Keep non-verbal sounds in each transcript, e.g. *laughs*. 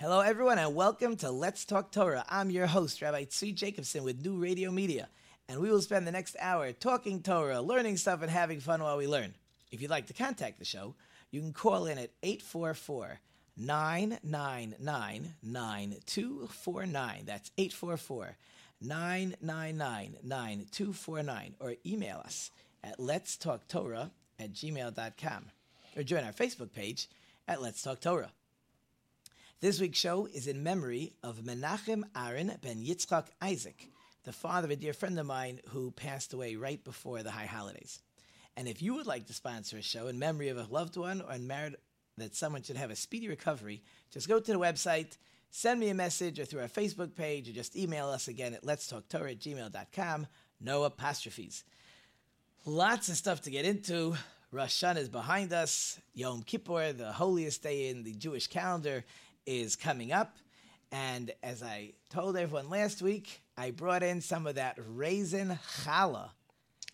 Hello, everyone, and welcome to Let's Talk Torah. I'm your host, Rabbi Tzvi Jacobson with New Radio Media, and we will spend the next hour talking Torah, learning stuff, and having fun while we learn. If you'd like to contact the show, you can call in at 844 999 9249. That's 844 999 9249. Or email us at Let's Talk Torah at gmail.com. Or join our Facebook page at Let's Talk Torah. This week's show is in memory of Menachem Aaron ben Yitzchak Isaac, the father of a dear friend of mine who passed away right before the high holidays. And if you would like to sponsor a show in memory of a loved one or in merit that someone should have a speedy recovery, just go to the website, send me a message or through our Facebook page, or just email us again at letstalktorah at gmail.com. No apostrophes. Lots of stuff to get into. Rosh Hashanah is behind us. Yom Kippur, the holiest day in the Jewish calendar, is coming up. And as I told everyone last week, I brought in some of that raisin challah.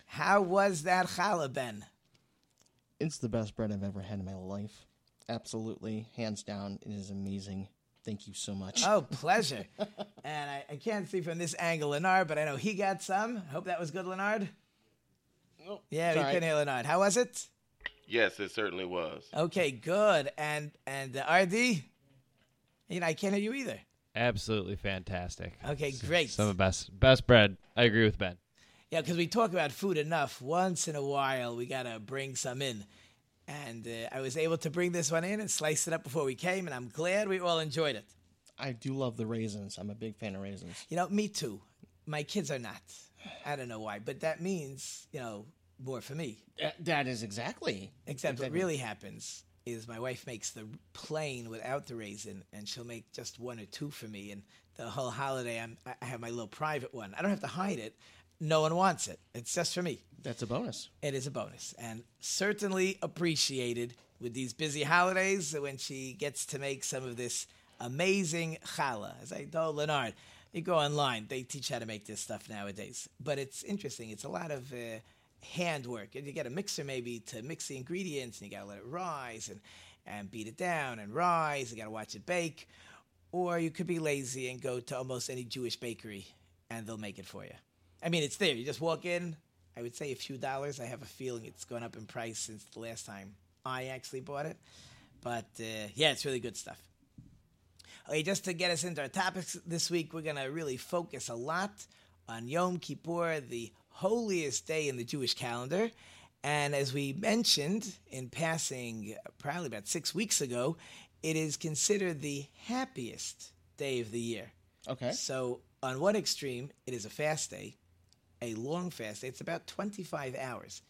How was that challah, Ben? It's the best bread I've ever had in my life. Absolutely, hands down, it is amazing. Thank you so much. Oh, *laughs* pleasure. and I, I, can't see from this angle Leonard, but I know he got some. I hope that was good, Leonard. Oh, yeah, we can hear Leonard. How was it? Yes, it certainly was. Okay, good. And and uh, RD, you know, I can't hear you either. Absolutely fantastic. Okay, great. Some of the best best bread. I agree with Ben. Yeah, because we talk about food enough. Once in a while, we gotta bring some in, and uh, I was able to bring this one in and slice it up before we came, and I'm glad we all enjoyed it. I do love the raisins. I'm a big fan of raisins. You know, me too. My kids are not. I don't know why, but that means you know more for me. Uh, that is exactly. Except exactly. what really happens is my wife makes the plain without the raisin, and she'll make just one or two for me. And the whole holiday, I'm, I have my little private one. I don't have to hide it. No one wants it. It's just for me. That's a bonus. It is a bonus, and certainly appreciated with these busy holidays when she gets to make some of this amazing challah. As I told Leonard, you go online, they teach how to make this stuff nowadays. But it's interesting. It's a lot of uh, handwork. And you get a mixer maybe to mix the ingredients, and you got to let it rise and, and beat it down and rise. You got to watch it bake. Or you could be lazy and go to almost any Jewish bakery, and they'll make it for you. I mean, it's there. You just walk in. I would say a few dollars. I have a feeling it's gone up in price since the last time I actually bought it. But uh, yeah, it's really good stuff. Okay, just to get us into our topics this week, we're going to really focus a lot on Yom Kippur, the holiest day in the Jewish calendar. And as we mentioned in passing, probably about six weeks ago, it is considered the happiest day of the year. Okay. So, on one extreme, it is a fast day, a long fast day. It's about 25 hours.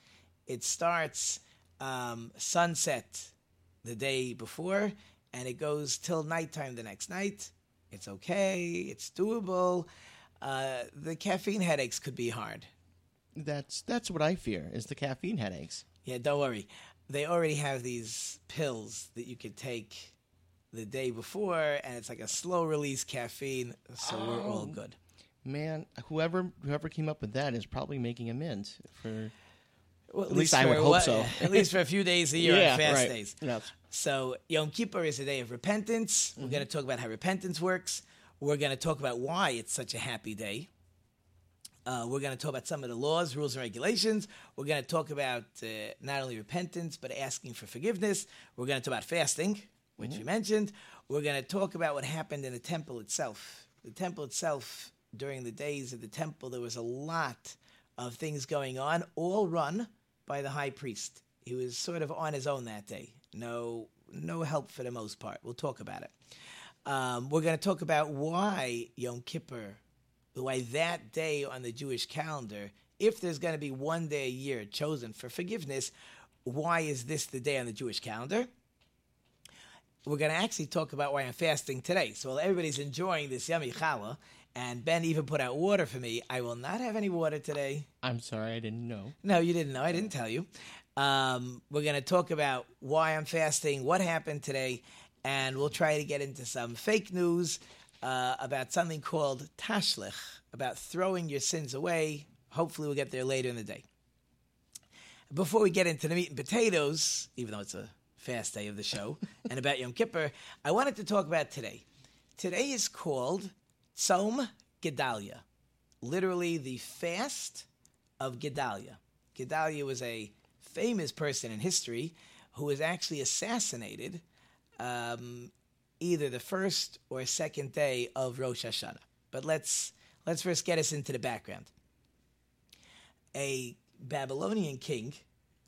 It starts um, sunset the day before, and it goes till nighttime the next night. It's okay, it's doable. Uh, the caffeine headaches could be hard. That's that's what I fear is the caffeine headaches. Yeah, don't worry. They already have these pills that you could take the day before, and it's like a slow release caffeine, so oh, we're all good. Man, whoever whoever came up with that is probably making a mint for. Well, at, at least, least I would hope so. *laughs* at least for a few days a year yeah, on fast right. days. So Yom Kippur is a day of repentance. Mm-hmm. We're going to talk about how repentance works. We're going to talk about why it's such a happy day. Uh, we're going to talk about some of the laws, rules, and regulations. We're going to talk about uh, not only repentance, but asking for forgiveness. We're going to talk about fasting, which mm-hmm. we mentioned. We're going to talk about what happened in the temple itself. The temple itself, during the days of the temple, there was a lot of things going on, all run by the high priest. He was sort of on his own that day. No, no help for the most part. We'll talk about it. Um, we're going to talk about why Yom Kippur why that day on the Jewish calendar, if there's going to be one day a year chosen for forgiveness, why is this the day on the Jewish calendar? We're going to actually talk about why I'm fasting today. So while everybody's enjoying this yummy challah, and Ben even put out water for me, I will not have any water today. I'm sorry, I didn't know. No, you didn't know. I didn't tell you. Um, we're going to talk about why I'm fasting, what happened today, and we'll try to get into some fake news uh, about something called tashlich, about throwing your sins away. Hopefully, we'll get there later in the day. Before we get into the meat and potatoes, even though it's a fast day of the show, *laughs* and about Yom Kippur, I wanted to talk about today. Today is called Tzom Gedalia, literally the fast of Gedalia. Gedalia was a famous person in history who was actually assassinated um, either the first or second day of Rosh Hashanah. But let's let's first get us into the background. A Babylonian king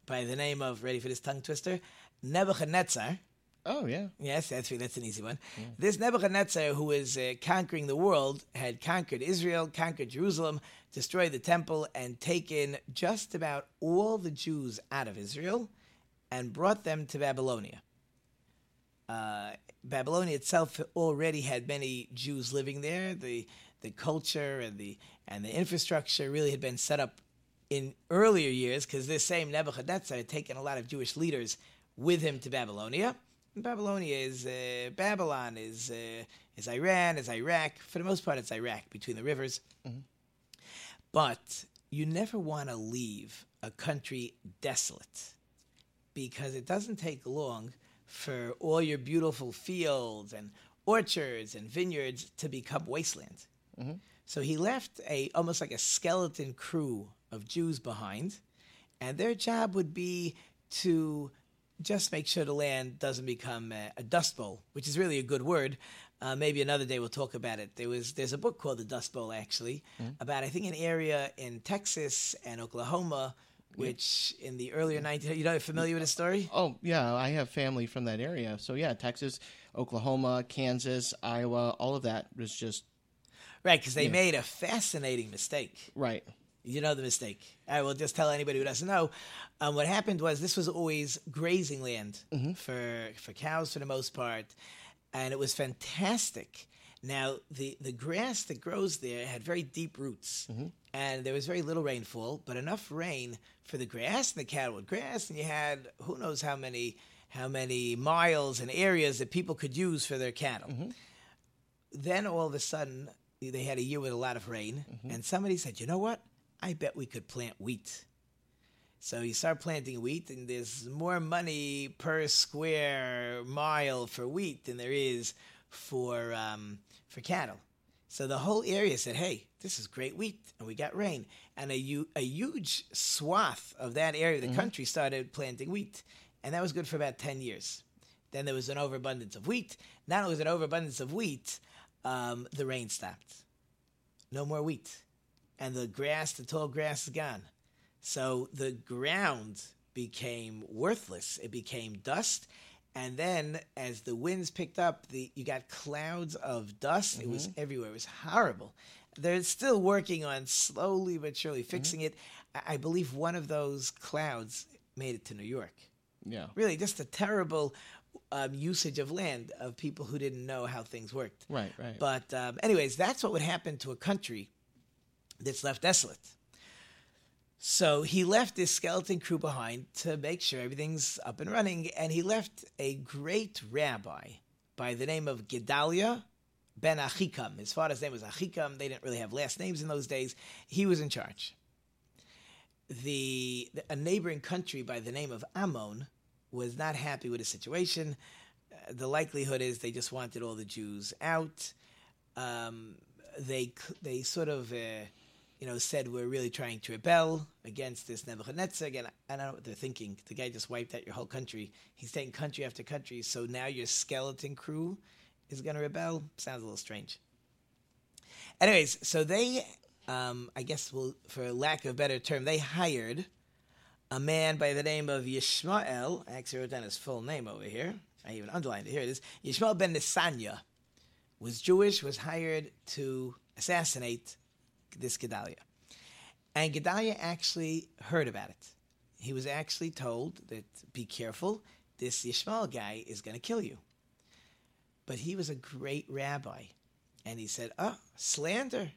by the name of ready for this tongue twister Nebuchadnezzar. Oh yeah. Yes, that's that's an easy one. This Nebuchadnezzar, who was uh, conquering the world, had conquered Israel, conquered Jerusalem, destroyed the temple, and taken just about all the Jews out of Israel, and brought them to Babylonia. Uh, Babylonia itself already had many Jews living there. The the culture and the and the infrastructure really had been set up in earlier years because this same Nebuchadnezzar had taken a lot of Jewish leaders with him to Babylonia. And Babylonia is uh, Babylon is uh, is Iran is Iraq for the most part it's Iraq between the rivers. But you never want to leave a country desolate because it doesn't take long for all your beautiful fields and orchards and vineyards to become wasteland. So he left a almost like a skeleton crew of Jews behind, and their job would be to just make sure the land doesn't become a, a dust bowl, which is really a good word. Uh, maybe another day we'll talk about it. There was there's a book called The Dust Bowl actually about I think an area in Texas and Oklahoma, which in the earlier 19 you know familiar with the story? Oh yeah, I have family from that area. So yeah, Texas, Oklahoma, Kansas, Iowa, all of that was just Right, because they made a fascinating mistake. right. You know the mistake. I will just tell anybody who doesn't know. Um, what happened was this was always grazing land for for cows for the most part, and it was fantastic. Now the the grass that grows there had very deep roots, and there was very little rainfall, but enough rain for the grass and the cattle would grass, and you had who knows how many how many miles and areas that people could use for their cattle. Then all of a sudden they had a year with a lot of rain, and somebody said, "You know what? I bet we could plant wheat." So you start planting wheat, and there's more money per square mile for wheat than there is for um, for cattle. So the whole area said, "Hey, this is great wheat, and we got rain." And a, a huge swath of that area of the country started planting wheat, and that was good for about ten years. Then there was an overabundance of wheat. Not only was an overabundance of wheat, um, the rain stopped. No more wheat, and the grass, the tall grass, is gone. So the ground became worthless. It became dust. And then as the winds picked up, the you got clouds of dust. It was everywhere. It was horrible. They're still working on slowly but surely fixing it. I, I believe one of those clouds made it to New York. Yeah. Really, just a terrible um, usage of land of people who didn't know how things worked. Right, right. But um, anyways, that's what would happen to a country that's left desolate. So he left his skeleton crew behind to make sure everything's up and running, and he left a great rabbi by the name of Gedalia ben Achikam. His father's name was Achikam. They didn't really have last names in those days. He was in charge. The a neighboring country by the name of Ammon was not happy with the situation. Uh, the likelihood is they just wanted all the Jews out. Um, they they sort of uh, you know said we're really trying to rebel against this Nebuchadnezzar again. I don't know what they're thinking. The guy just wiped out your whole country. He's taking country after country. So now your skeleton crew is going to rebel. Sounds a little strange. Anyways, so they, um, I guess, will, for lack of a better term, they hired a man by the name of Yishmael. I actually wrote down his full name over here. I even underlined it. Here it is. Yishmael ben Nisanya was Jewish, was hired to assassinate this Gedalia. And Gedalia actually heard about it. He was actually told that, be careful, this Yishmael guy is going to kill you. But he was a great rabbi. And he said, Oh, slander.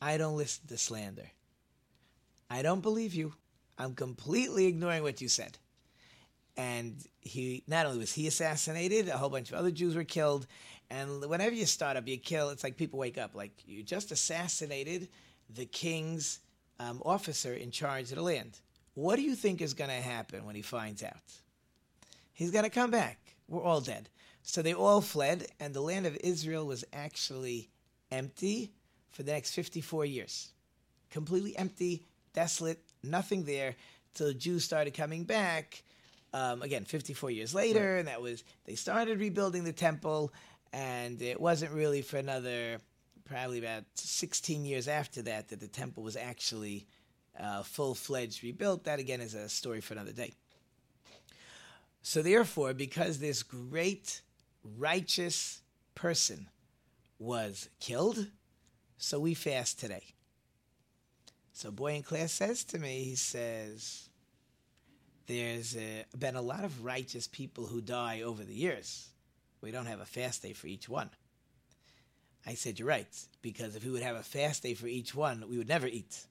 I don't listen to slander. I don't believe you. I'm completely ignoring what you said. And he not only was he assassinated, a whole bunch of other Jews were killed. And whenever you start up, you kill. It's like people wake up. Like you just assassinated the king's um, officer in charge of the land. What do you think is going to happen when he finds out? He's going to come back. We're all dead. So they all fled, and the land of Israel was actually empty for the next 54 years. Completely empty, desolate, nothing there, till the Jews started coming back. Um, again, 54 years later, and that was, they started rebuilding the temple, and it wasn't really for another, probably about 16 years after that, that the temple was actually uh, full fledged rebuilt. That, again, is a story for another day. So, therefore, because this great righteous person was killed, so we fast today. So, boy in class says to me, he says, There's uh, been a lot of righteous people who die over the years. We don't have a fast day for each one. I said, You're right, because if we would have a fast day for each one, we would never eat.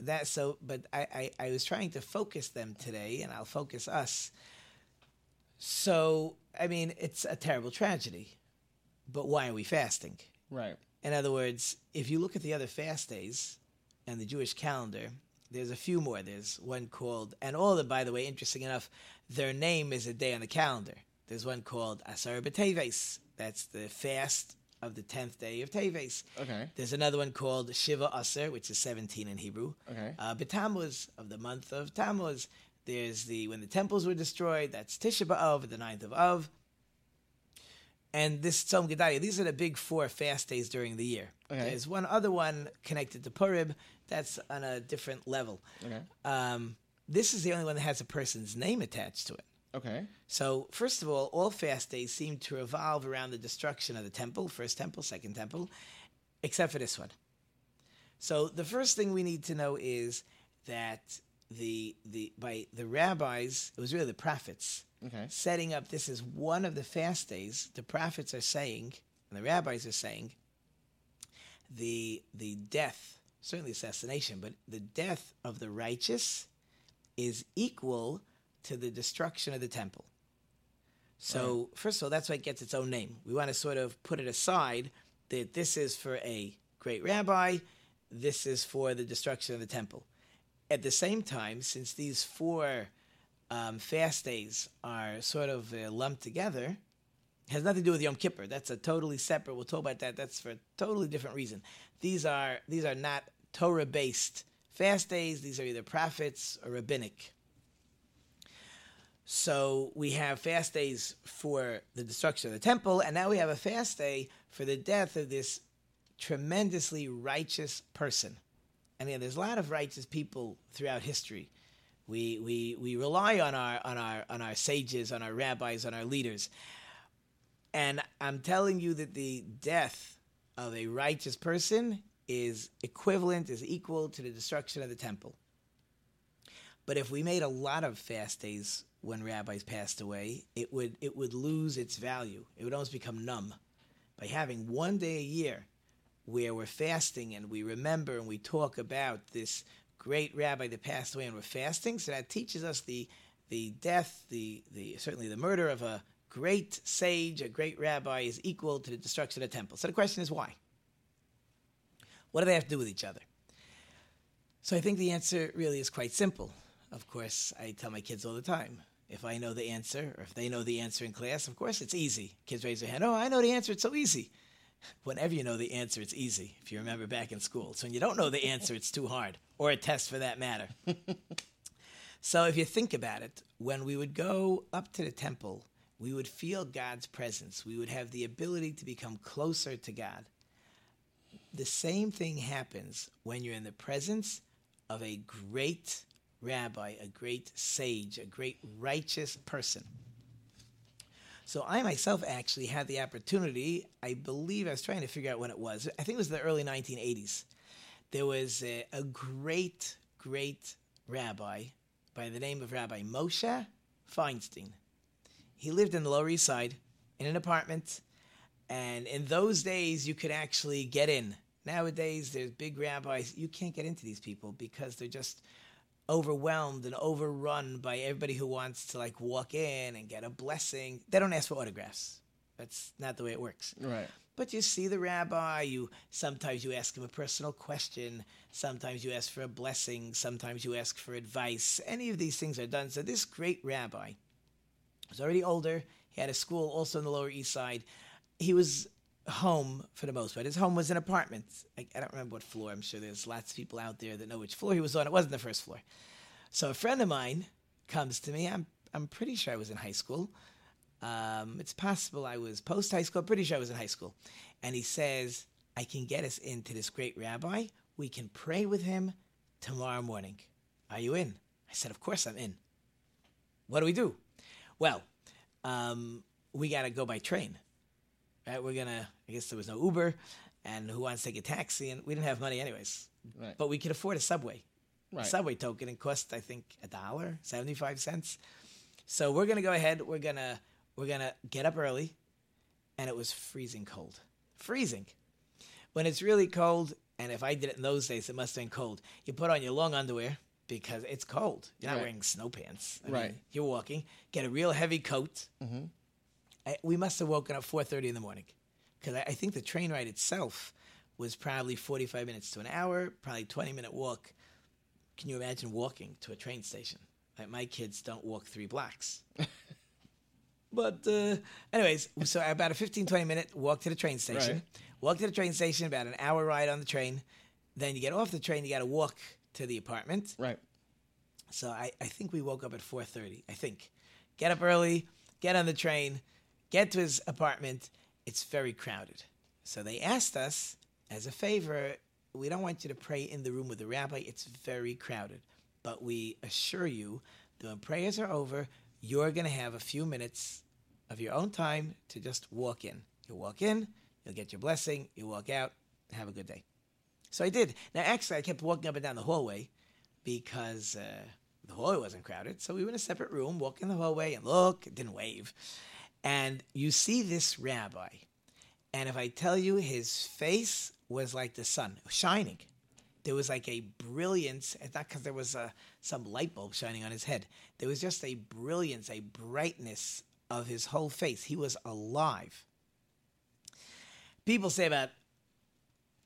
That so but I, I, I was trying to focus them today and i'll focus us. So i mean it's a terrible tragedy but why are we fasting? Right. in other words if you look at the other fast days and the jewish calendar there's a few more. There's one called and all of them by the way interesting enough their name is a day on the calendar there's one called asar b'teves that's the fast of the 10th day of teves Okay. there's another one called Shiva Aser, which is 17 in Hebrew. Okay. Uh, B'Tammuz, of the month of Tammuz. There's the, when the temples were destroyed, that's Tisha B'Av, the 9th of Av. And this Tzom Gedalia, these are the big four fast days during the year. Okay. There's one other one connected to Purim, that's on a different level. Okay. Um, this is the only one that has a person's name attached to it. Okay. So, first of all, all fast days seem to revolve around the destruction of the temple, first temple, second temple, except for this one. So, the first thing we need to know is that the the by the rabbis, it was really the prophets, Okay. setting up this is one of the fast days. The prophets are saying, and the rabbis are saying, the the death, certainly assassination, but the death of the righteous is equal to the destruction of the temple. So, first of all, that's why it gets its own name. We want to sort of put it aside that this is for a great rabbi, this is for the destruction of the temple. At the same time, since these four um, fast days are sort of uh, lumped together, has nothing to do with Yom Kippur. That's a totally separate. We'll talk about that. That's for a totally different reason. These are these are not Torah based fast days. These are either prophets or rabbinic. So we have fast days for the destruction of the temple, and now we have a fast day for the death of this tremendously righteous person. And yeah, there's a lot of righteous people throughout history. We, we, we rely on our, on, our, on our sages, on our rabbis, on our leaders. And I'm telling you that the death of a righteous person is equivalent, is equal to the destruction of the temple. But if we made a lot of fast days when rabbis passed away, it would it would lose its value. It would almost become numb. By having one day a year where we're fasting and we remember and we talk about this great rabbi that passed away and we're fasting, so that teaches us the the death, the the certainly the murder of a great sage, a great rabbi is equal to the destruction of the temple. So the question is why? What do they have to do with each other? So I think the answer really is quite simple. Of course, I tell my kids all the time if I know the answer or if they know the answer in class, of course it's easy. Kids raise their hand, oh, I know the answer, it's so easy. Whenever you know the answer, it's easy, if you remember back in school. So when you don't know the answer, it's too hard, or a test for that matter. *laughs* so if you think about it, when we would go up to the temple, we would feel God's presence. We would have the ability to become closer to God. The same thing happens when you're in the presence of a great rabbi, a great sage, a great righteous person. So I myself actually had the opportunity, I believe I was trying to figure out when it was. I think it was the early 1980s. There was a, a great, great rabbi by the name of Rabbi Moshe Feinstein. He lived in the Lower East Side in an apartment, and in those days you could actually get in. Nowadays, there's big rabbis. You can't get into these people because they're just overwhelmed and overrun by everybody who wants to like walk in and get a blessing. They don't ask for autographs. That's not the way it works. Right. But you see the rabbi, you sometimes you ask him a personal question, sometimes you ask for a blessing, sometimes you ask for advice. Any of these things are done. So this great rabbi was already older. He had a school also in the Lower East Side. He was home for the most part. His home was an apartment. I, I don't remember what floor. I'm sure there's lots of people out there that know which floor he was on. It wasn't the first floor. So a friend of mine comes to me. I'm I'm pretty sure I was in high school. Um, it's possible I was post high school. Pretty sure I was in high school. And he says, "I can get us into this great rabbi. We can pray with him tomorrow morning. Are you in?" I said, "Of course I'm in." What do we do? Well, um, we got to go by train. Right? We're gonna. I guess there was no Uber, and who wants to take a taxi? And we didn't have money anyways. Right. But we could afford a subway. Right. Subway token it cost I think a dollar, seventy five cents. So we're gonna go ahead. We're gonna we're gonna get up early, and it was freezing cold, freezing. When it's really cold, and if I did it in those days, it must have been cold. You put on your long underwear because it's cold. You're not Right. wearing snow pants. I Right. mean, you're walking. Get a real heavy coat. Mhm. I, we must have woken up four thirty in the morning, because I, I think the train ride itself was probably forty five minutes to an hour, probably twenty minute walk. Can you imagine walking to a train station? Like my kids don't walk three blocks. *laughs* but uh, anyways, so about a 15, 20 minute walk to the train station. Right. Walk to the train station, about an hour ride on the train. Then you get off the train, you got to walk to the apartment. Right. So I, I think we woke up at 4:30. I think. Get up early, get on the train, get to his apartment. It's very crowded. So they asked us as a favor, we don't want you to pray in the room with the rabbi. It's very crowded. But we assure you that when prayers are over, you're going to have a few minutes of your own time to just walk in. You'll walk in, you'll get your blessing, you walk out, have a good day. So I did. Now, actually, I kept walking up and down the hallway because uh, the hallway wasn't crowded. So we were in a separate room, walk in the hallway and look, didn't wave. And you see this rabbi. And if I tell you, his face was like the sun, shining. There was like a brilliance. It's not because there was a, some light bulb shining on his head. There was just a brilliance, a brightness of his whole face. He was alive. People say about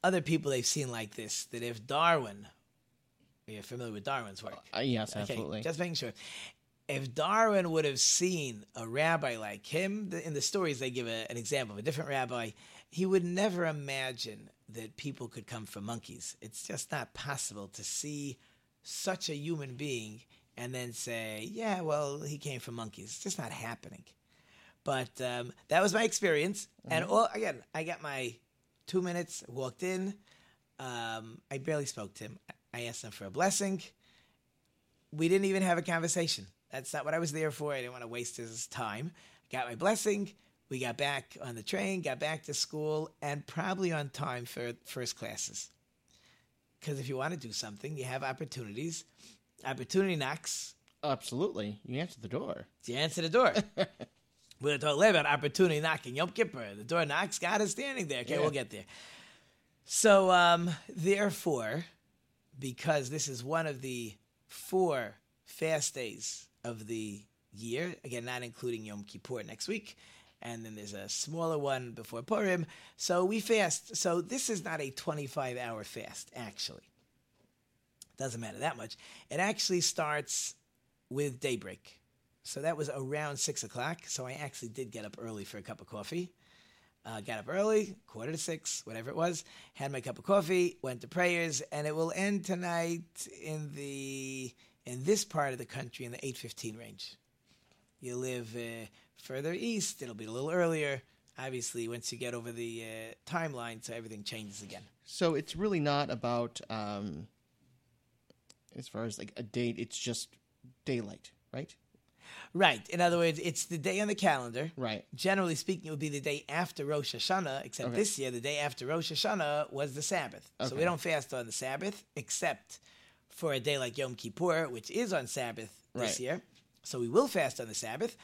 other people they've seen like this that if Darwin, you're familiar with Darwin's work, Uh, yes, Okay, absolutely. just making sure. If Darwin would have seen a rabbi like him, in the stories they give a, an example of a different rabbi, he would never imagine that people could come from monkeys. It's just not possible to see such a human being and then say, yeah, well, he came from monkeys. It's just not happening. But um, that was my experience. And all, again, I got my two minutes, walked in. Um, I barely spoke to him. I asked him for a blessing we didn't even have a conversation. That's not what I was there for. I didn't want to waste his time. Got my blessing. We got back on the train, got back to school, and probably on time for first classes. Because if you want to do something, you have opportunities. Opportunity knocks. Absolutely. You answer the door. You answer the door. *laughs* We're going to talk later about opportunity knocking. Yom Kippur. The door knocks. God is standing there. Okay, Yeah. we'll get there. So, um, therefore, because this is one of the four fast days of the year, again, not including Yom Kippur next week, and then there's a smaller one before Purim. So we fast. So this is not a 25 hour fast, actually. Doesn't matter that much. It actually starts with daybreak. So that was around six o'clock. So I actually did get up early for a cup of coffee. Uh, got up early, quarter to six, whatever it was. Had my cup of coffee, went to prayers, and it will end tonight in the in this part of the country in the eight fifteen range. You live uh, further east, it'll be a little earlier. Obviously, once you get over the uh, timeline, so everything changes again. So it's really not about, um, as far as like a date, it's just daylight, right? Right. In other words, it's the day on the calendar. Right. Generally speaking, it would be the day after Rosh Hashanah, except Okay. this year, the day after Rosh Hashanah was the Sabbath. So we don't fast on the Sabbath, except for a day like Yom Kippur, which is on Sabbath this Right. year. So we will fast on the Sabbath.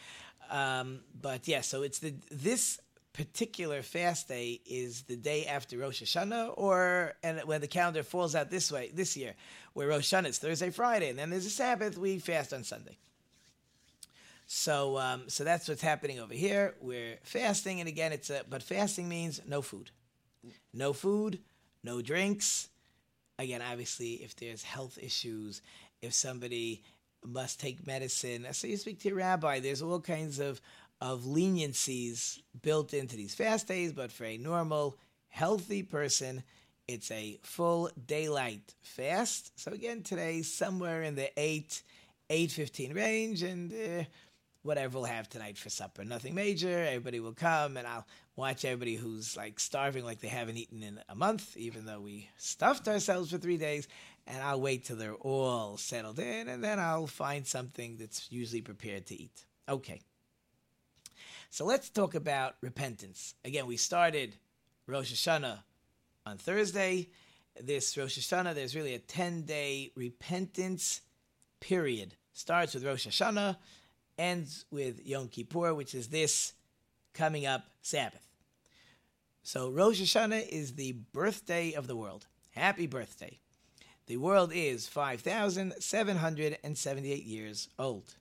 Um, but yeah, so it's the this particular fast day is the day after Rosh Hashanah, or and when the calendar falls out this way this year, where Rosh Hashanah is Thursday, Friday, and then there's a Sabbath, we fast on Sunday. So, um, so that's what's happening over here. We're fasting, and again, it's a but fasting means no food, no food, no drinks. Again, obviously, if there's health issues, if somebody must take medicine, so you speak to your rabbi. There's all kinds of of leniencies built into these fast days, but for a normal, healthy person, it's a full daylight fast. So again, today somewhere in the eight eight fifteen range, and uh, whatever we'll have tonight for supper. Nothing major. Everybody will come, and I'll watch everybody who's like starving, like they haven't eaten in a month, even though we stuffed ourselves for three days. And I'll wait till they're all settled in, and then I'll find something that's usually prepared to eat. Okay. So let's talk about repentance. Again, we started Rosh Hashanah on Thursday. This Rosh Hashanah, there's really a 10 day repentance period. Starts with Rosh Hashanah, ends with Yom Kippur, which is this coming up Sabbath. So Rosh Hashanah is the birthday of the world. Happy birthday. The world is 5,778 years old.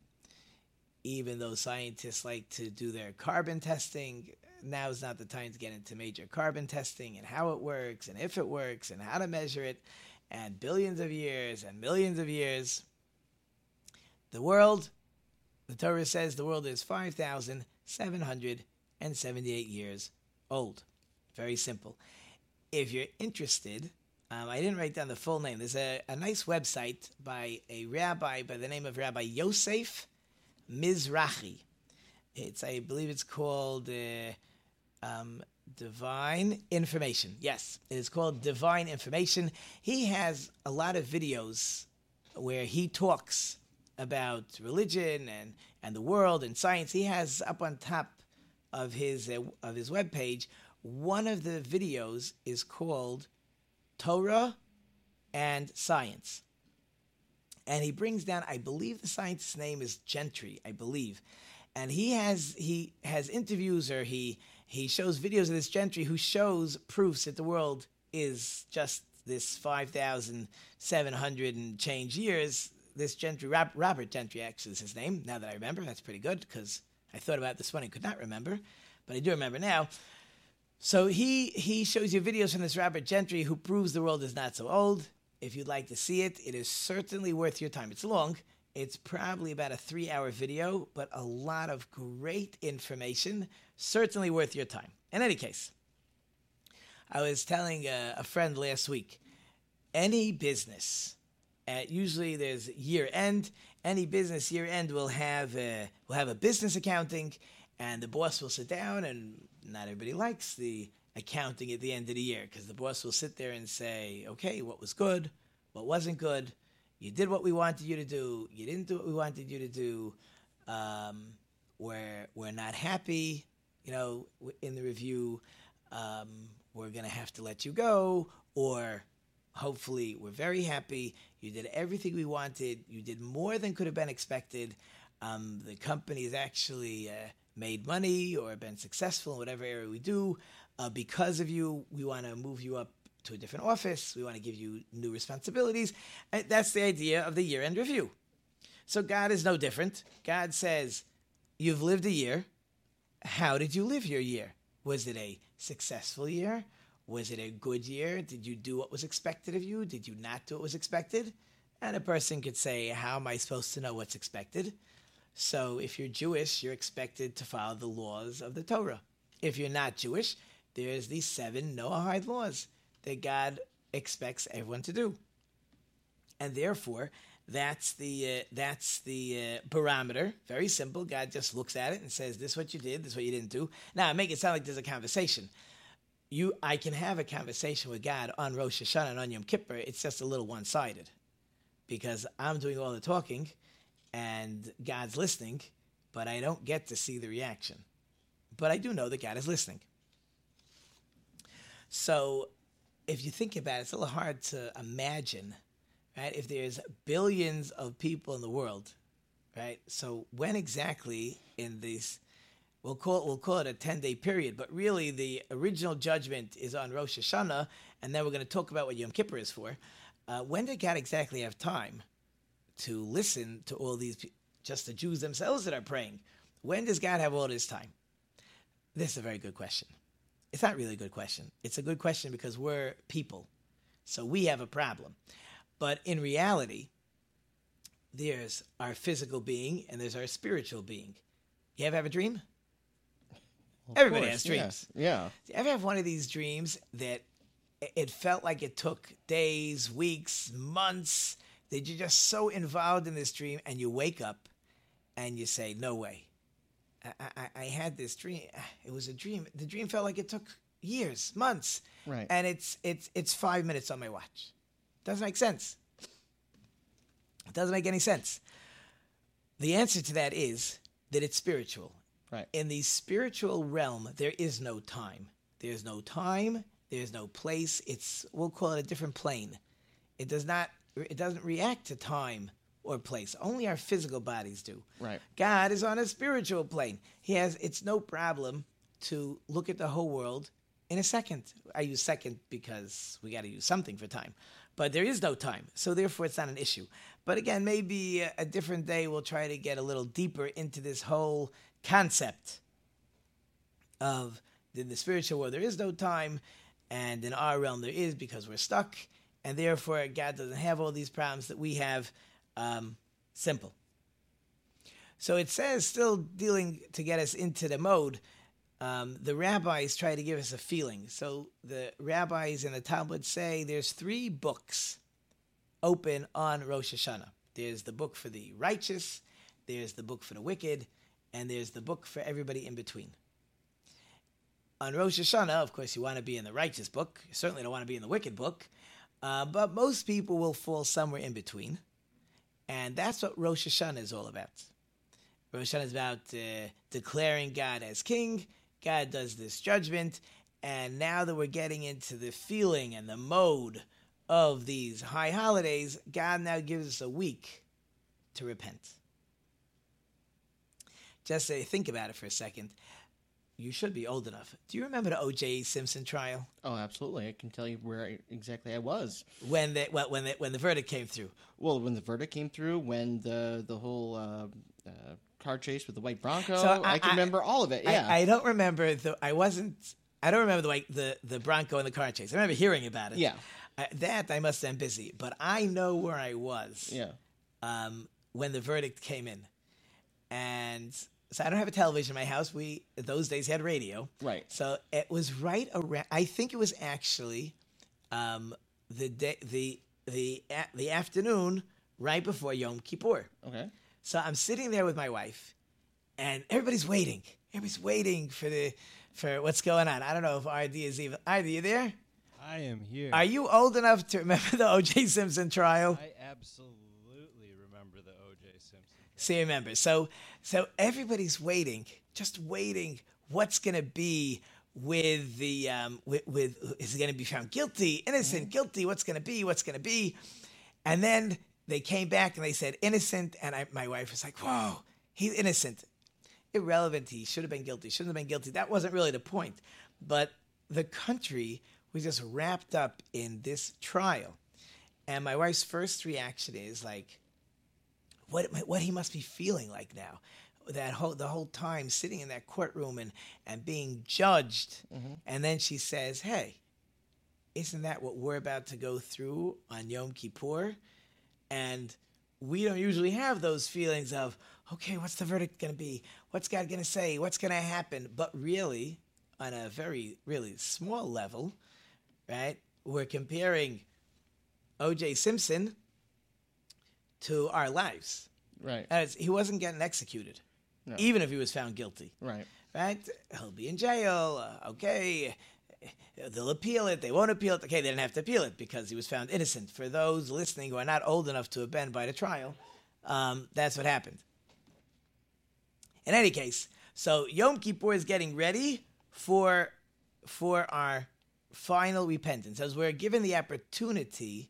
Even though scientists like to do their carbon testing, now is not the time to get into major carbon testing and how it works and if it works and how to measure it and billions of years and millions of years. The world, the Torah says the world is 5,778 years old. Very simple. If you're interested, um, I didn't write down the full name. There's a, a nice website by a rabbi by the name of Rabbi Yosef Mizrahi. It's, I believe it's called uh, um, Divine Information. Yes, it is called Divine Information. He has a lot of videos where he talks about religion and, and the world and science. He has up on top of his uh, of his webpage, one of the videos is called Torah and Science. And he brings down, I believe the scientist's name is Gentry, I believe. And he has he has interviews or he he shows videos of this Gentry who shows proofs that the world is just this 5,700 and change years. This Gentry, Robert Gentry actually is his name, now that I remember. That's pretty good because I thought about this one and could not remember, but I do remember now. So he he shows you videos from this Robert Gentry who proves the world is not so old. If you'd like to see it, it is certainly worth your time. It's long. It's probably about a three hour video, but a lot of great information. Certainly worth your time. In any case, I was telling a, a friend last week any business, uh, usually there's year end, any business year end will have a, will have a business accounting, and the boss will sit down and not everybody likes the accounting at the end of the year because the boss will sit there and say, okay, what was good, what wasn't good, you did what we wanted you to do, you didn't do what we wanted you to do, um, we're, we're not happy, you know, in the review, um, we're to have to let you go, or hopefully we're very happy, you did everything we wanted, you did more than could have been expected, um, the company is actually... Uh, made money or been successful in whatever area we do. Uh, because of you, we want to move you up to a different office. We want to give you new responsibilities. And that's the idea of the year end review. So God is no different. God says, You've lived a year. How did you live your year? Was it a successful year? Was it a good year? Did you do what was expected of you? Did you not do what was expected? And a person could say, How am I supposed to know what's expected? So if you're Jewish, you're expected to follow the laws of the Torah. If you're not Jewish, there's these seven Noahide laws that God expects everyone to do. And therefore, that's the uh, that's the uh, barometer. Very simple. God just looks at it and says, "This is what you did. This is what you didn't do." Now, make it sound like there's a conversation. You, I can have a conversation with God on Rosh Hashanah and on Yom Kippur. It's just a little one-sided because I'm doing all the talking and God's listening, but I don't get to see the reaction. But I do know that God is listening. So if you think about it, it's a little hard to imagine, right? If there's billions of people in the world, right? So when exactly in this we'll call it, we'll call it a 10 day period, but really the original judgment is on Rosh Hashanah, and then we're going to talk about what Yom Kippur is for. Uh, when did God exactly have time to listen to all these, just the Jews themselves that are praying. When does God have all this time? This is a very good question. It's not really a good question. It's a good question because we're people. So we have a problem. But in reality, there's our physical being and there's our spiritual being. You ever have a dream? Of Everybody course, has dreams. Yeah. Do you ever have one of these dreams that it felt like it took days, weeks, months, that you're just so involved in this dream and you wake up and you say, No way. I, I, I had this dream. It was a dream. The dream felt like it took years, months. Right. And it's it's it's five minutes on my watch. Doesn't make sense. It doesn't make any sense. The answer to that is that it's spiritual Right. in the spiritual realm, there is no time. There's no time. There's no place. It's we'll call it a different plane. It does not. It doesn't react to time or place. Only our physical bodies do. Right. God is on a spiritual plane. He has. It's no problem to look at the whole world in a second. I use second because we got to use something for time. But there is no time, so therefore it's not an issue. But again, maybe a, a different day we'll try to get a little deeper into this whole concept of in the spiritual world there is no time, and in our realm there is because we're stuck, and therefore God doesn't have all these problems that we have. Um, simple. So it says, still dealing to get us into the mode. Um, the rabbis try to give us a feeling. So the rabbis in the Talmud say there's three books open on Rosh Hashanah. There's the book for the righteous, there's the book for the wicked, and there's the book for everybody in between. On Rosh Hashanah, of course, you want to be in the righteous book. You certainly don't want to be in the wicked book. Uh, but most people will fall somewhere in between. And that's what Rosh Hashanah is all about. Rosh Hashanah is about uh, declaring God as king. God does this judgment. And now that we're getting into the feeling and the mode of these high holidays, God now gives us a week to repent. Just to think about it for a second. You should be old enough. Do you remember the O.J. Simpson trial Oh, absolutely. I can tell you where I, exactly I was. when the well, when the, when the verdict came through? Well, when the verdict came through, when the the whole uh, uh, car chase with the white Bronco, So I, I- can remember all of it. Yeah. I, I don't remember the. I wasn't. I don't remember the like the the Bronco and the car chase. I remember hearing about it. Yeah. I, that I must have been busy, but I know where I was. yeah. Um, when the verdict came in, and so I don't have a television in my house. We those days had radio. Right. So it was right around. I think it was actually um, the day the the a- the afternoon right before Yom Kippur. Okay. So I'm sitting there with my wife, and everybody's waiting. Everybody's waiting for the for what's going on. I don't know if RD is even. RD, you there? I am here. Are you old enough to remember *laughs* the O.J. Simpson trial? I absolutely remember the O.J. Simpson. So you remember. So so everybody's waiting, just waiting. What's gonna be with the um with, with is he gonna be found guilty, innocent, guilty? What's gonna be? What's gonna be? And then they came back and they said innocent, and I, my wife was like, "Whoa, he's innocent." Irrelevant. He should have been guilty. Shouldn't have been guilty. That wasn't really the point. But the country was just wrapped up in this trial, and my wife's first reaction is like, what what he must be feeling like now? That whole the whole time sitting in that courtroom and and being judged. Mm-hmm. And then she says hey isn't that what we're about to go through on Yom Kippur? And we don't usually have those feelings of okay what's the verdict going to be? What's God going to say? What's going to happen? But really on a very really small level right we're comparing OJ Simpson to our lives. Right. It's, he wasn't getting executed, No. even if he was found guilty. Right. Right? He'll be in jail. Uh, okay. They'll appeal it. They won't appeal it. Okay, they didn't have to appeal it because he was found innocent. For those listening who are not old enough to have been by the trial, um, that's what happened. In any case, so Yom Kippur is getting ready for for our final repentance, as we're given the opportunity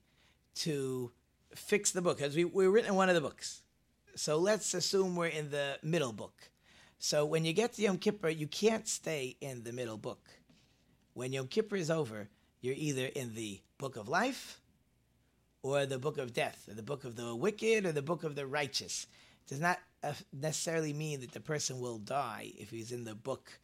to fix the book, as we, we're written in one of the books. So let's assume we're in the middle book. So when you get to Yom Kippur, you can't stay in the middle book. When Yom Kippur is over, you're either in the book of life or the book of death, or the book of the wicked or the book of the righteous. It does not uh, necessarily mean that the person will die if he's in the book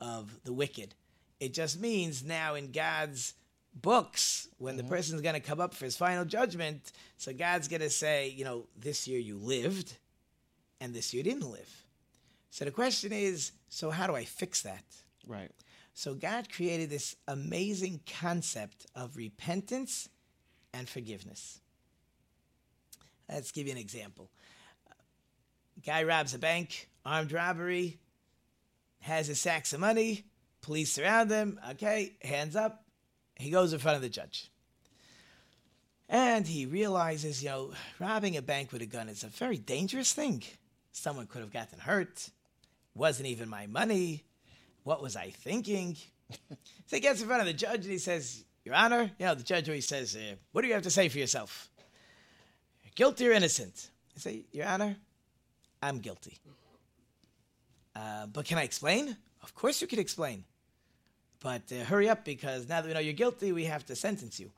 of the wicked. It just means now in God's books, when the mm-hmm. person's going to come up for his final judgment, so God's going to say, you know, this year you lived and this year you didn't live. So the question is, so how do I fix that? Right. So God created this amazing concept of repentance and forgiveness. Let's give you an example. Guy robs a bank, armed robbery, has his sacks of money, police surround him, okay, hands up. He goes in front of the judge. And he realizes, you know, robbing a bank with a gun is a very dangerous thing. Someone could have gotten hurt. Wasn't even my money. What was I thinking? *laughs* so he gets in front of the judge and he says, Your Honor, you know, the judge always says, uh, What do you have to say for yourself? Guilty or innocent? I say, Your Honor, I'm guilty. Uh, but can I explain? Of course you can explain. But uh, hurry up because now that we know you're guilty, we have to sentence you.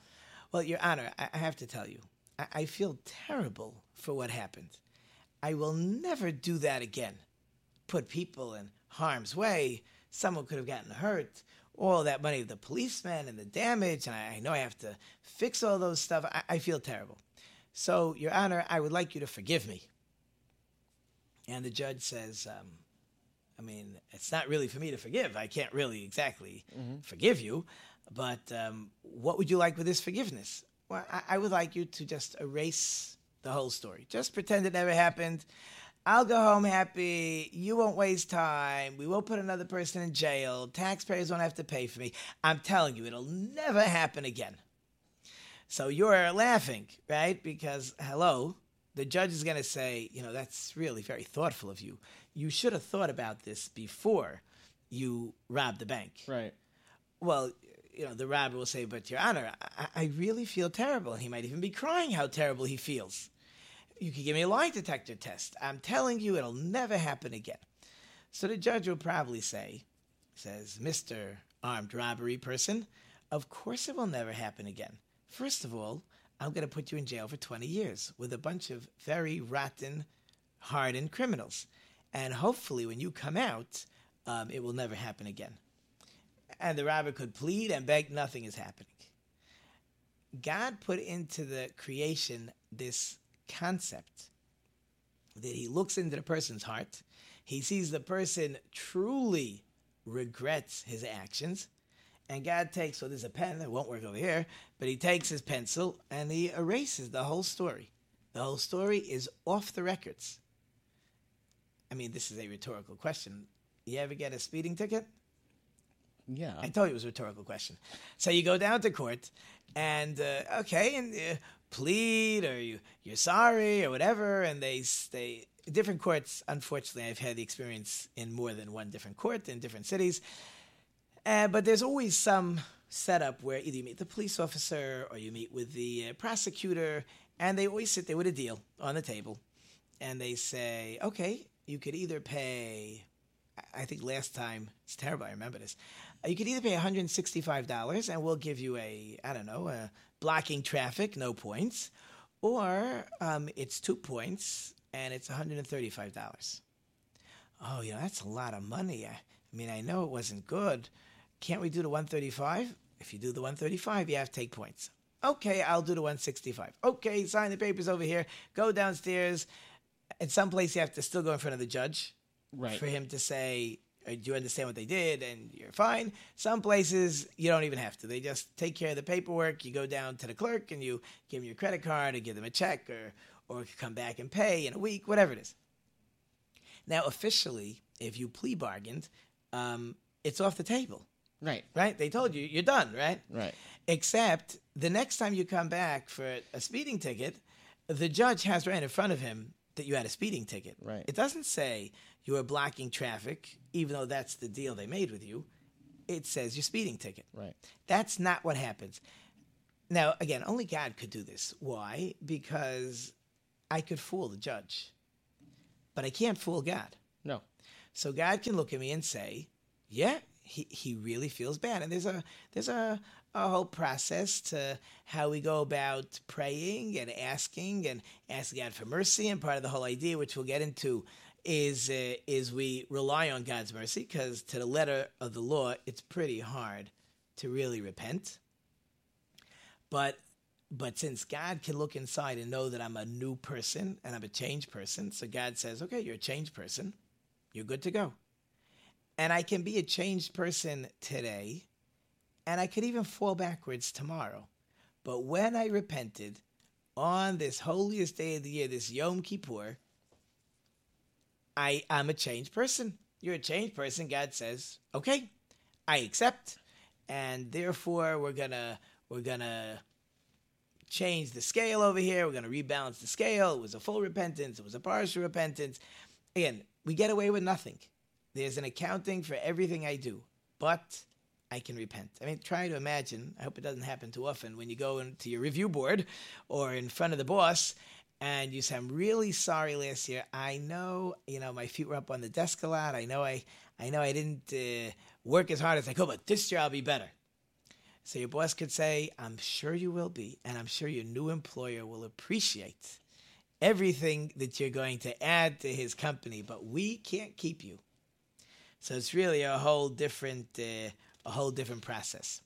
Well, Your Honor, I, I have to tell you, I-, I feel terrible for what happened. I will never do that again. Put people in harm's way. Someone could have gotten hurt. All that money of the policeman and the damage, and I, know I have to fix all those stuff. I, I feel terrible. So, Your Honor, I would like you to forgive me. And the judge says, um, I mean, it's not really for me to forgive. I can't really exactly forgive you. But um, what would you like with this forgiveness? Well, I, I would like you to just erase the whole story. Just pretend it never happened. I'll go home happy. You won't waste time. We won't put another person in jail. Taxpayers won't have to pay for me. I'm telling you, it'll never happen again. So you're laughing, right? Because, hello, the judge is going to say, you know, that's really very thoughtful of you. You should have thought about this before you robbed the bank. Right. Well, you know, the robber will say, but Your Honor, I, I really feel terrible. And he might even be crying how terrible he feels. You could give me a lie detector test. I'm telling you, it'll never happen again. So the judge will probably say, says, Mr. Armed Robbery Person, of course it will never happen again. First of all, I'm going to put you in jail for 20 years with a bunch of very rotten, hardened criminals. And hopefully, when you come out, um, it will never happen again. And the robber could plead and beg, nothing is happening. God put into the creation this concept that he looks into the person's heart, he sees the person truly regrets his actions, and God takes, so there's a pen, that won't work over here, but he takes his pencil and he erases the whole story. The whole story is off the records. I mean, this is a rhetorical question. You ever get a speeding ticket? Yeah. I told you it was a rhetorical question. So you go down to court, and uh, okay, and uh, plead or you you're sorry or whatever, and they they different courts. Unfortunately, I've had the experience in more than one different court in different cities, uh, but there's always some setup where either you meet the police officer or you meet with the uh, prosecutor, and they always sit there with a deal on the table, and they say, okay, you could either pay. I- think last time it's terrible. I remember this. You could either pay $165 and we'll give you a, I don't know, a blocking traffic, no points, or um, it's two points and it's $135. Oh, you know, that's a lot of money. I, I mean, I know it wasn't good. Can't we do the 135? If you do the 135, you have to take points. Okay, I'll do the 165. Okay, sign the papers over here. Go downstairs. In some place, you have to still go in front of the judge Right. for him to say, uh, "Do you understand what they did?" and you're fine. Some places you don't even have to; they just take care of the paperwork. You go down to the clerk and you give them your credit card or give them a check, or or come back and pay in a week, whatever it is. Now, officially, if you plea bargained, um, it's off the table, Right. right? They told you you're done, right? Right. Except the next time you come back for a speeding ticket, the judge has right in front of him that you had a speeding ticket. Right. It doesn't say you were blocking traffic, even though that's the deal they made with you. It says your speeding ticket. Right. That's not what happens. Now, again, only God could do this. Why? Because I could fool the judge, but I can't fool God. No. So God can look at me and say, "Yeah, he, he really feels bad." And there's a there's a a whole process to how we go about praying and asking and asking God for mercy. And part of the whole idea, which we'll get into, is uh, is we rely on God's mercy because to the letter of the law, it's pretty hard to really repent. But but since God can look inside and know that I'm a new person and I'm a changed person, so God says, "Okay, you're a changed person." You're good to go. And I can be a changed person today, and I could even fall backwards tomorrow. But when I repented on this holiest day of the year, this Yom Kippur, I am a changed person. You're a changed person. God says, okay, I accept, and therefore we're gonna we're gonna change the scale over here. We're gonna rebalance the scale. It was a full repentance. It was a partial repentance. Again, we get away with nothing. There's an accounting for everything I do, but I can repent. I mean, try to imagine. I hope it doesn't happen too often when you go into your review board or in front of the boss and you say, "I'm really sorry last year. I know, you know, my feet were up on the desk a lot. I know, I, I know, I didn't uh, work as hard as I could, but this year I'll be better." So your boss could say, "I'm sure you will be, and I'm sure your new employer will appreciate everything that you're going to add to his company, but we can't keep you." So it's really a whole different, uh, a whole different process.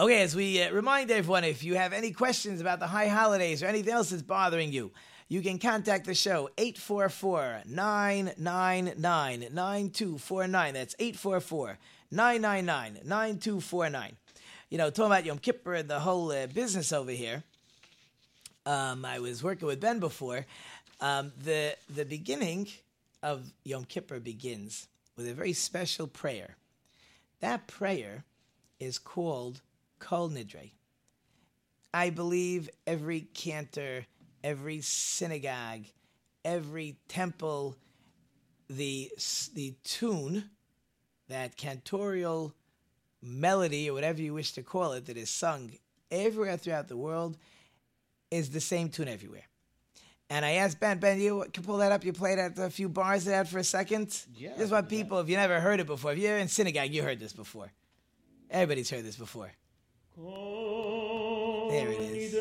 Okay, as we uh, remind everyone, if you have any questions about the high holidays or anything else that's bothering you, you can contact the show 844 999 9249. That's 844 999 9249. You know, talking about Yom Kippur and the whole uh, business over here. Um, I was working with Ben before. Um, the the beginning of Yom Kippur begins with a very special prayer. That prayer is called Kol Nidre. I believe every cantor, every synagogue, every temple, the the tune, that cantorial melody or whatever you wish to call it, that is sung everywhere throughout the world, is the same tune everywhere. And I asked Ben, Ben, you can pull that up. You play that a few bars of that for a second. Yeah, This is what people, if you never heard it before, if you're in synagogue, you heard this before. Everybody's heard this before. There it is.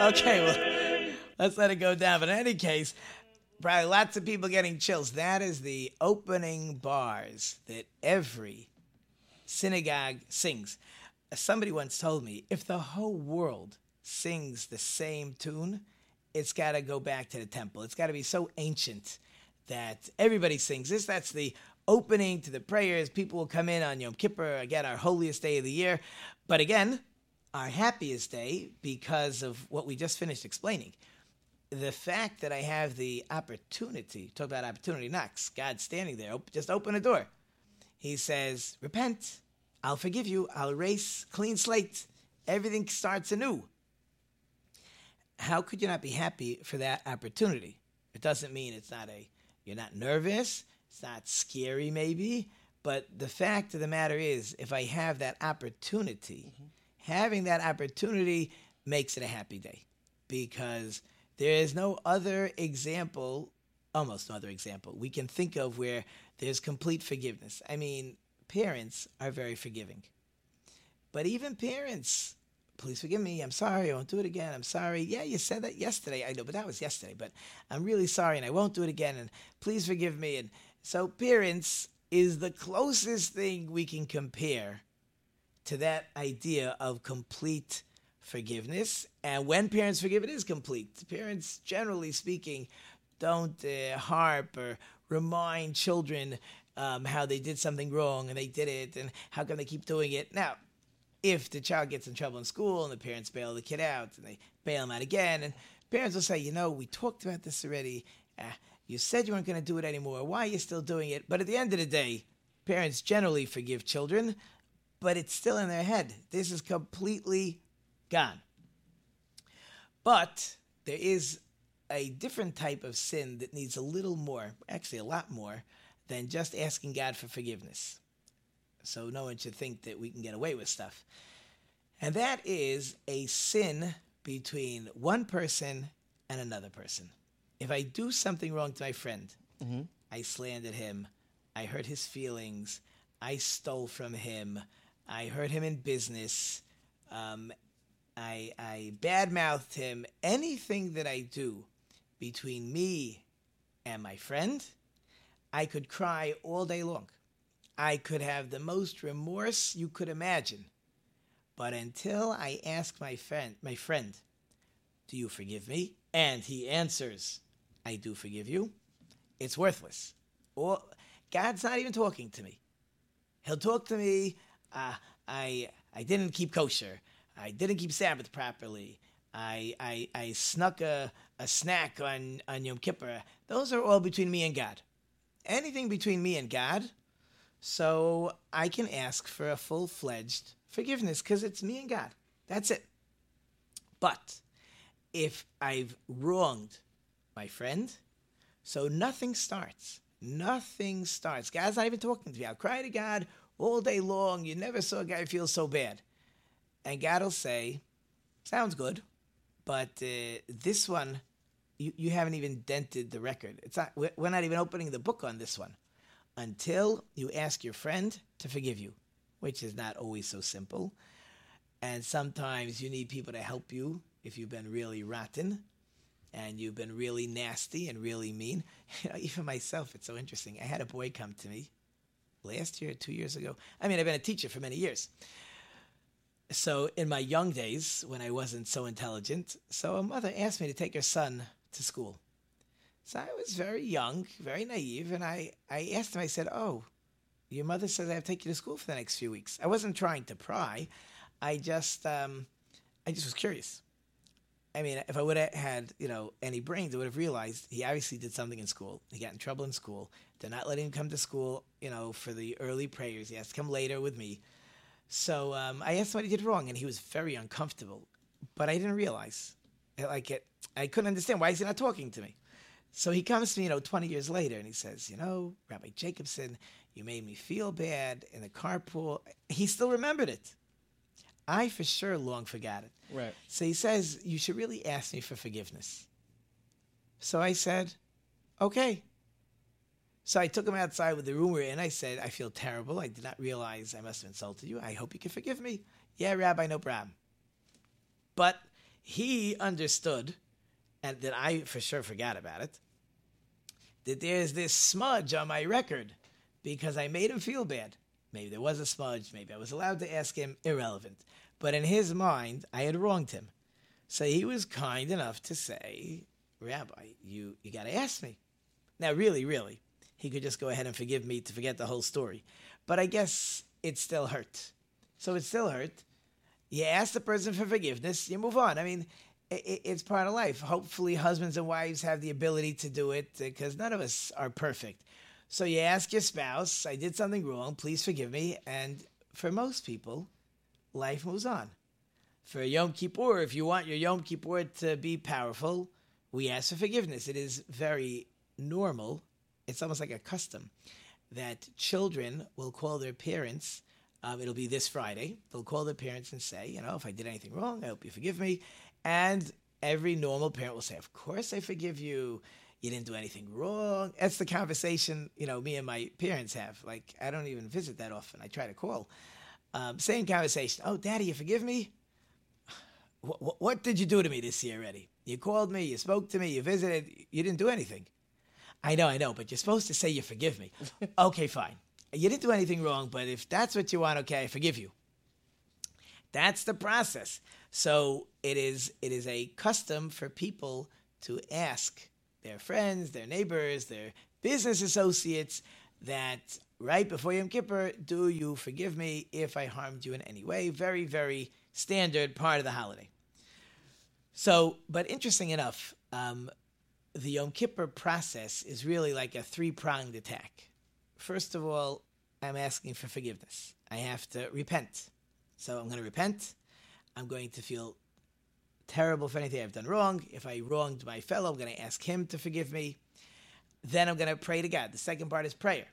Okay, well, *laughs* let's let it go down. But in any case, probably lots of people getting chills. That is the opening bars that every synagogue sings. Somebody once told me if the whole world sings the same tune, it's got to go back to the temple. It's got to be so ancient that everybody sings this. That's the opening to the prayers. People will come in on Yom Kippur, again, our holiest day of the year. But again, our happiest day because of what we just finished explaining. The fact that I have the opportunity, talk about opportunity knocks, God standing there, just open a door. He says, Repent, I'll forgive you, I'll erase, clean slate, everything starts anew. How could you not be happy for that opportunity? It doesn't mean it's not a, you're not nervous, it's not scary maybe, but the fact of the matter is, if I have that opportunity, mm-hmm. Having that opportunity makes it a happy day because there is no other example, almost no other example, we can think of where there's complete forgiveness. I mean, parents are very forgiving. But even parents, please forgive me. I'm sorry. I won't do it again. I'm sorry. Yeah, you said that yesterday. I know, but that was yesterday. But I'm really sorry and I won't do it again. And please forgive me. And so, parents is the closest thing we can compare to that idea of complete forgiveness. And when parents forgive, it is complete. Parents, generally speaking, don't uh, harp or remind children um, how they did something wrong and they did it and how come they keep doing it. Now, if the child gets in trouble in school and the parents bail the kid out and they bail him out again, and parents will say, you know, we talked about this already. Uh, you said you weren't going to do it anymore. Why are you still doing it? But at the end of the day, parents generally forgive children, but it's still in their head. This is completely gone. But there is a different type of sin that needs a little more, actually a lot more, than just asking God for forgiveness. So no one should think that we can get away with stuff. And that is a sin between one person and another person. If I do something wrong to my friend, mm-hmm. I slandered him, I hurt his feelings, I stole from him, I hurt him in business, um, I, I badmouthed him. Anything that I do between me and my friend, I could cry all day long. I could have the most remorse you could imagine. But until I ask my friend, my friend, do you forgive me? And he answers, I do forgive you. It's worthless. Or God's not even talking to me. He'll talk to me. Uh, I I didn't keep kosher. I didn't keep Sabbath properly. I I, I snuck a, a snack on, on Yom Kippur. Those are all between me and God. Anything between me and God, so I can ask for a full fledged forgiveness because it's me and God. That's it. But if I've wronged my friend, so nothing starts. Nothing starts. God's not even talking to me. I'll cry to God all day long. You never saw a guy feel so bad. And God will say, Sounds good, but uh, this one, you, you haven't even dented the record. It's not, we're not even opening the book on this one until you ask your friend to forgive you, which is not always so simple. And sometimes you need people to help you if you've been really rotten and you've been really nasty and really mean. *laughs* You know, even myself, it's so interesting. I had a boy come to me last year, two years ago. I mean, I've been a teacher for many years. So in my young days, when I wasn't so intelligent, so a mother asked me to take her son to school. So I was very young, very naive, and I, I asked him, I said, Oh, your mother says I have to take you to school for the next few weeks. I wasn't trying to pry. I just um, I just was curious. I mean, if I would have had, you know, any brains, I would have realized he obviously did something in school. He got in trouble in school. They're not letting him come to school, you know, for the early prayers. He has to come later with me. So um, I asked him what he did wrong, and he was very uncomfortable. But I didn't realize, like it, I couldn't understand why is he not talking to me. So he comes to me, you know, 20 years later, and he says, you know, Rabbi Jacobson, you made me feel bad in the carpool. He still remembered it. I for sure long forgot it. Right. So he says, You should really ask me for forgiveness. So I said, Okay. So I took him outside with the room we're. I said, I feel terrible. I did not realize I must have insulted you. I hope you can forgive me. Yeah, Rabbi, no problem. But he understood, and that I for sure forgot about it, that there's this smudge on my record because I made him feel bad. Maybe there was a smudge. Maybe I was allowed to ask him. Irrelevant. But in his mind, I had wronged him. So he was kind enough to say, Rabbi, you, you got to ask me. Now, really, really, he could just go ahead and forgive me to forget the whole story. But I guess it still hurt. So it still hurt. You ask the person for forgiveness, you move on. I mean, it, it's part of life. Hopefully, husbands and wives have the ability to do it uh, because none of us are perfect. So you ask your spouse, I did something wrong, please forgive me. And for most people, life moves on. For Yom Kippur, if you want your Yom Kippur to be powerful, we ask for forgiveness. It is very normal, it's almost like a custom, that children will call their parents. Um, it'll be this Friday. They'll call their parents and say, you know, if I did anything wrong, I hope you forgive me. And every normal parent will say, of course I forgive you you didn't do anything wrong. That's the conversation, you know, me and my parents have. Like, I don't even visit that often. I try to call. Um, same conversation. Oh, Daddy, you forgive me? What, what did you do to me this year already? You called me, you spoke to me, you visited, you didn't do anything. I know, I know, but you're supposed to say you forgive me. *laughs* okay, fine. You didn't do anything wrong, but if that's what you want, okay, I forgive you. That's the process. So it is it is a custom for people to ask their friends, their neighbors, their business associates that right before Yom Kippur, do you forgive me if I harmed you in any way? Very, very standard part of the holiday. So, but interesting enough, um, the Yom Kippur process is really like a three pronged attack. First of all, I'm asking for forgiveness. I have to repent. So I'm going to repent. I'm going to feel terrible for anything I've done wrong. If I wronged my fellow, I'm going to ask him to forgive me. Then I'm going to pray to God. The second part is prayer.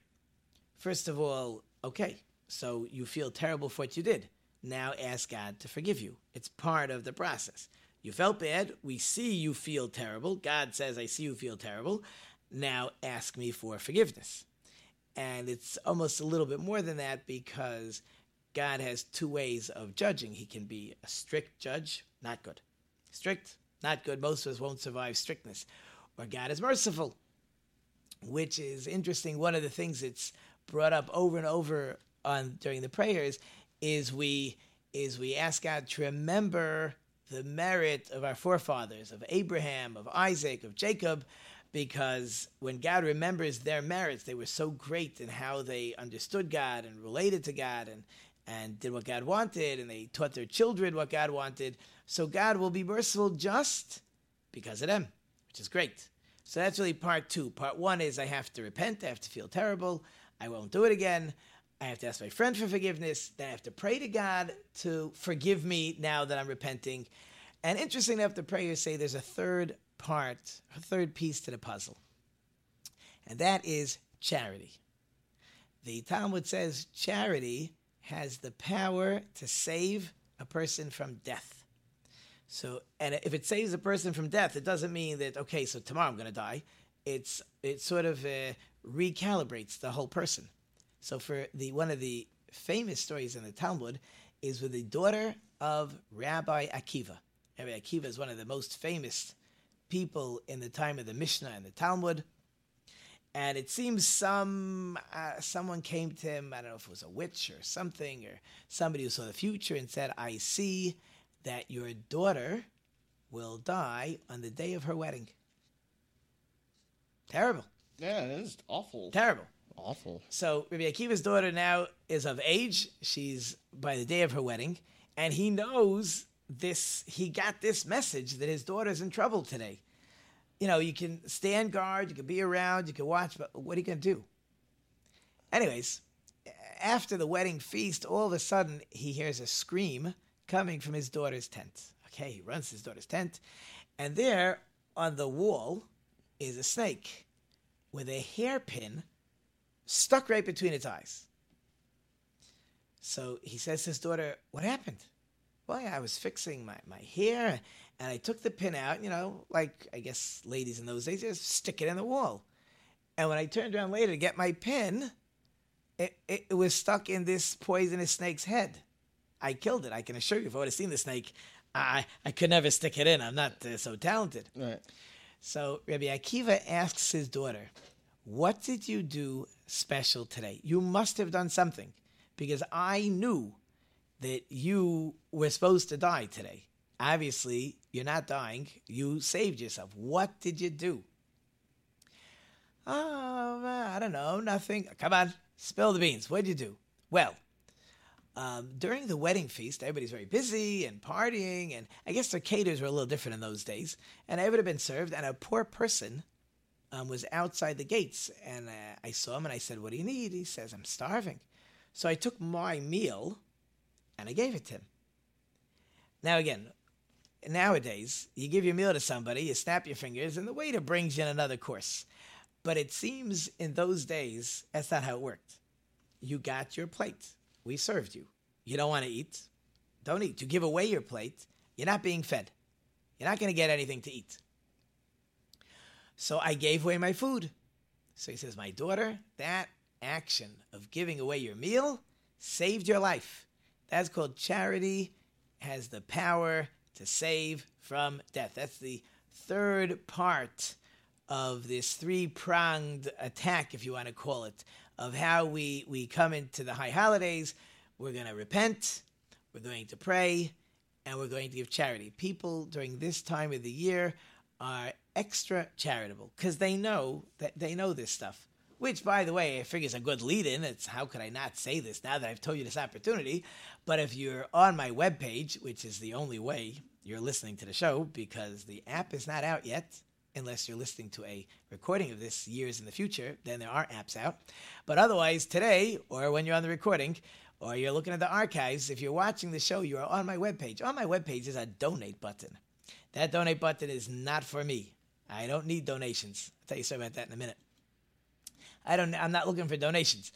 First of all, okay, so you feel terrible for what you did. Now ask God to forgive you. It's part of the process. You felt bad. We see you feel terrible. God says, I see you feel terrible. Now ask me for forgiveness. And it's almost a little bit more than that because God has two ways of judging. He can be a strict judge not good. Strict, not good. Most of us won't survive strictness. Or God is merciful, which is interesting. One of the things that's brought up over and over on during the prayers is we is we ask God to remember the merit of our forefathers, of Abraham, of Isaac, of Jacob, because when God remembers their merits, they were so great in how they understood God and related to God and, and did what God wanted, and they taught their children what God wanted. So God will be merciful just because of them, which is great. So that's really part two. Part one is I have to repent, I have to feel terrible, I won't do it again. I have to ask my friend for forgiveness. Then I have to pray to God to forgive me now that I'm repenting. And interesting enough, the prayers say there's a third part, a third piece to the puzzle, and that is charity. The Talmud says charity has the power to save a person from death. So, and if it saves a person from death, it doesn't mean that okay, so tomorrow I'm going to die. It's it sort of uh, recalibrates the whole person. So, for the one of the famous stories in the Talmud is with the daughter of Rabbi Akiva. Rabbi Akiva is one of the most famous people in the time of the Mishnah and the Talmud. And it seems some uh, someone came to him. I don't know if it was a witch or something, or somebody who saw the future and said, "I see that your daughter will die on the day of her wedding." Terrible. Yeah, it is awful. Terrible. Awful. So Rabbi Akiva's daughter now is of age. She's by the day of her wedding, and he knows this. He got this message that his daughter's in trouble today. You know, you can stand guard, you can be around, you can watch, but what are you going to do? Anyways, after the wedding feast, all of a sudden he hears a scream coming from his daughter's tent. Okay, he runs to his daughter's tent, and there on the wall is a snake with a hairpin stuck right between its eyes. So he says to his daughter, What happened? Well, yeah, I was fixing my, my hair and I took the pin out, you know, like I guess ladies in those days just stick it in the wall. And when I turned around later to get my pin, it, it, it was stuck in this poisonous snake's head. I killed it. I can assure you, if I would have seen the snake, I, I could never stick it in. I'm not uh, so talented. Right. So Rabbi Akiva asks his daughter, What did you do special today? You must have done something because I knew that you were supposed to die today. Obviously, you're not dying. You saved yourself. What did you do? Oh, I don't know. Nothing. Come on. Spill the beans. What did you do? Well, um, during the wedding feast, everybody's very busy and partying, and I guess their caterers were a little different in those days. And I would have been served, and a poor person um, was outside the gates, and uh, I saw him, and I said, "What do you need?" He says, "I'm starving." So I took my meal, and I gave it to him. Now again, nowadays, you give your meal to somebody, you snap your fingers, and the waiter brings you in another course. But it seems in those days that's not how it worked. You got your plate we served you. You don't want to eat? Don't eat. You give away your plate. You're not being fed. You're not going to get anything to eat. So I gave away my food. So he says, My daughter, that action of giving away your meal saved your life. That's called charity, has the power to save from death. That's the third part of this three pronged attack, if you want to call it, of how we, we come into the high holidays. We're going to repent, we're going to pray, and we're going to give charity. People during this time of the year are extra charitable because they know that they know this stuff. Which, by the way, I figure is a good lead in. It's how could I not say this now that I've told you this opportunity? But if you're on my webpage, which is the only way you're listening to the show because the app is not out yet, unless you're listening to a recording of this years in the future, then there are apps out. But otherwise, today, or when you're on the recording, or you're looking at the archives, if you're watching the show, you are on my webpage. On my webpage is a donate button. That donate button is not for me. I don't need donations. I'll tell you something about that in a minute. I don't. I'm not looking for donations,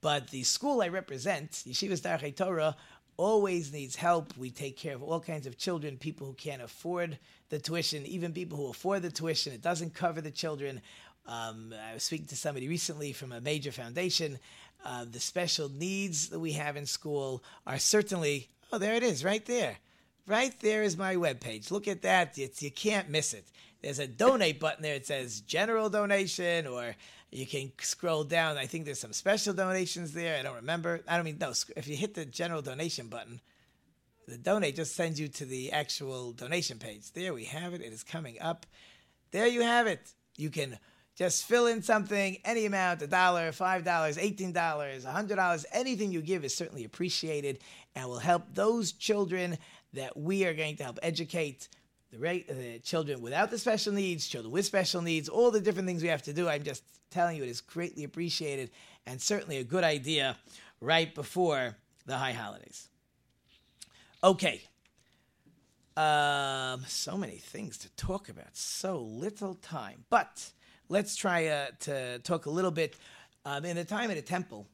but the school I represent, Yeshivas Darchei Torah, always needs help. We take care of all kinds of children, people who can't afford the tuition, even people who afford the tuition. It doesn't cover the children. Um, I was speaking to somebody recently from a major foundation. Uh, the special needs that we have in school are certainly, oh, there it is, right there. Right there is my webpage. Look at that. It's, you can't miss it. There's a donate button there. It says general donation, or you can scroll down. I think there's some special donations there. I don't remember. I don't mean, no, if you hit the general donation button, the donate just sends you to the actual donation page. There we have it. It is coming up. There you have it. You can just fill in something, any amount, a dollar, five dollars, eighteen dollars, a hundred dollars, anything you give is certainly appreciated and will help those children that we are going to help educate. The, the children without the special needs, children with special needs, all the different things we have to do. I'm just telling you, it is greatly appreciated and certainly a good idea right before the high holidays. Okay. Um, so many things to talk about, so little time. But let's try uh, to talk a little bit um, in the time at the temple.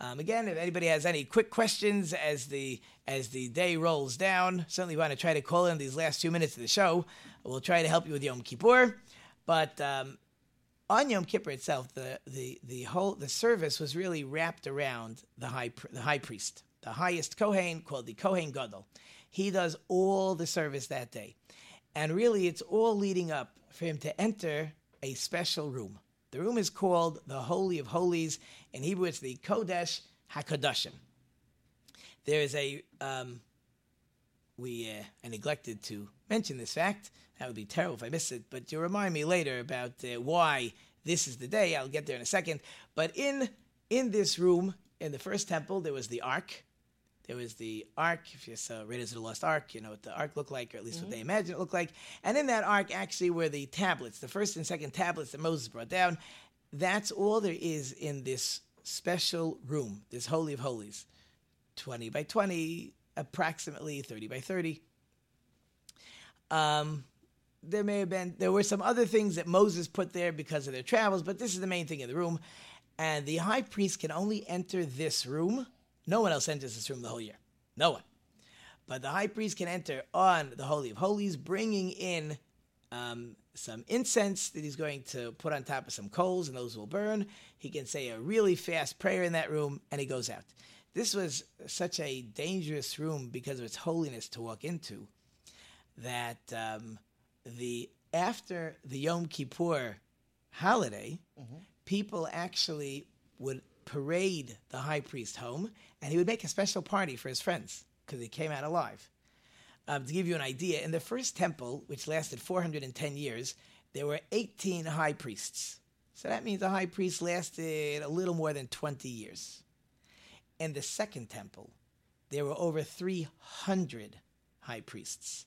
Um, again, if anybody has any quick questions as the as the day rolls down, certainly want to try to call in these last two minutes of the show. We'll try to help you with Yom Kippur, but um, on Yom Kippur itself, the, the the whole the service was really wrapped around the high the high priest, the highest Kohen called the Kohen Gadol. He does all the service that day, and really it's all leading up for him to enter a special room. The room is called the Holy of Holies. In Hebrew, it's the Kodesh HaKadoshim. There is a, um, we uh, I neglected to mention this fact. That would be terrible if I missed it, but you remind me later about uh, why this is the day. I'll get there in a second. But in in this room, in the first temple, there was the ark. There was the ark. If you saw Raiders of the Lost Ark, you know what the ark looked like, or at least mm-hmm. what they imagined it looked like. And in that ark, actually, were the tablets, the first and second tablets that Moses brought down. That's all there is in this special room, this Holy of Holies. 20 by 20, approximately 30 by 30. Um, there may have been, there were some other things that Moses put there because of their travels, but this is the main thing in the room. And the high priest can only enter this room no one else enters this room the whole year. No one. But the high priest can enter on the Holy of Holies, bringing in um, some incense that he's going to put on top of some coals, and those will burn. He can say a really fast prayer in that room, and he goes out. This was such a dangerous room because of its holiness to walk into that um, the after the Yom Kippur holiday, mm-hmm. people actually would parade the high priest home, and he would make a special party for his friends because he came out alive. Um, to give you an idea, in the first temple, which lasted 410 years, there were 18 high priests. So that means the high priest lasted a little more than 20 years. In the second temple, there were over 300 high priests,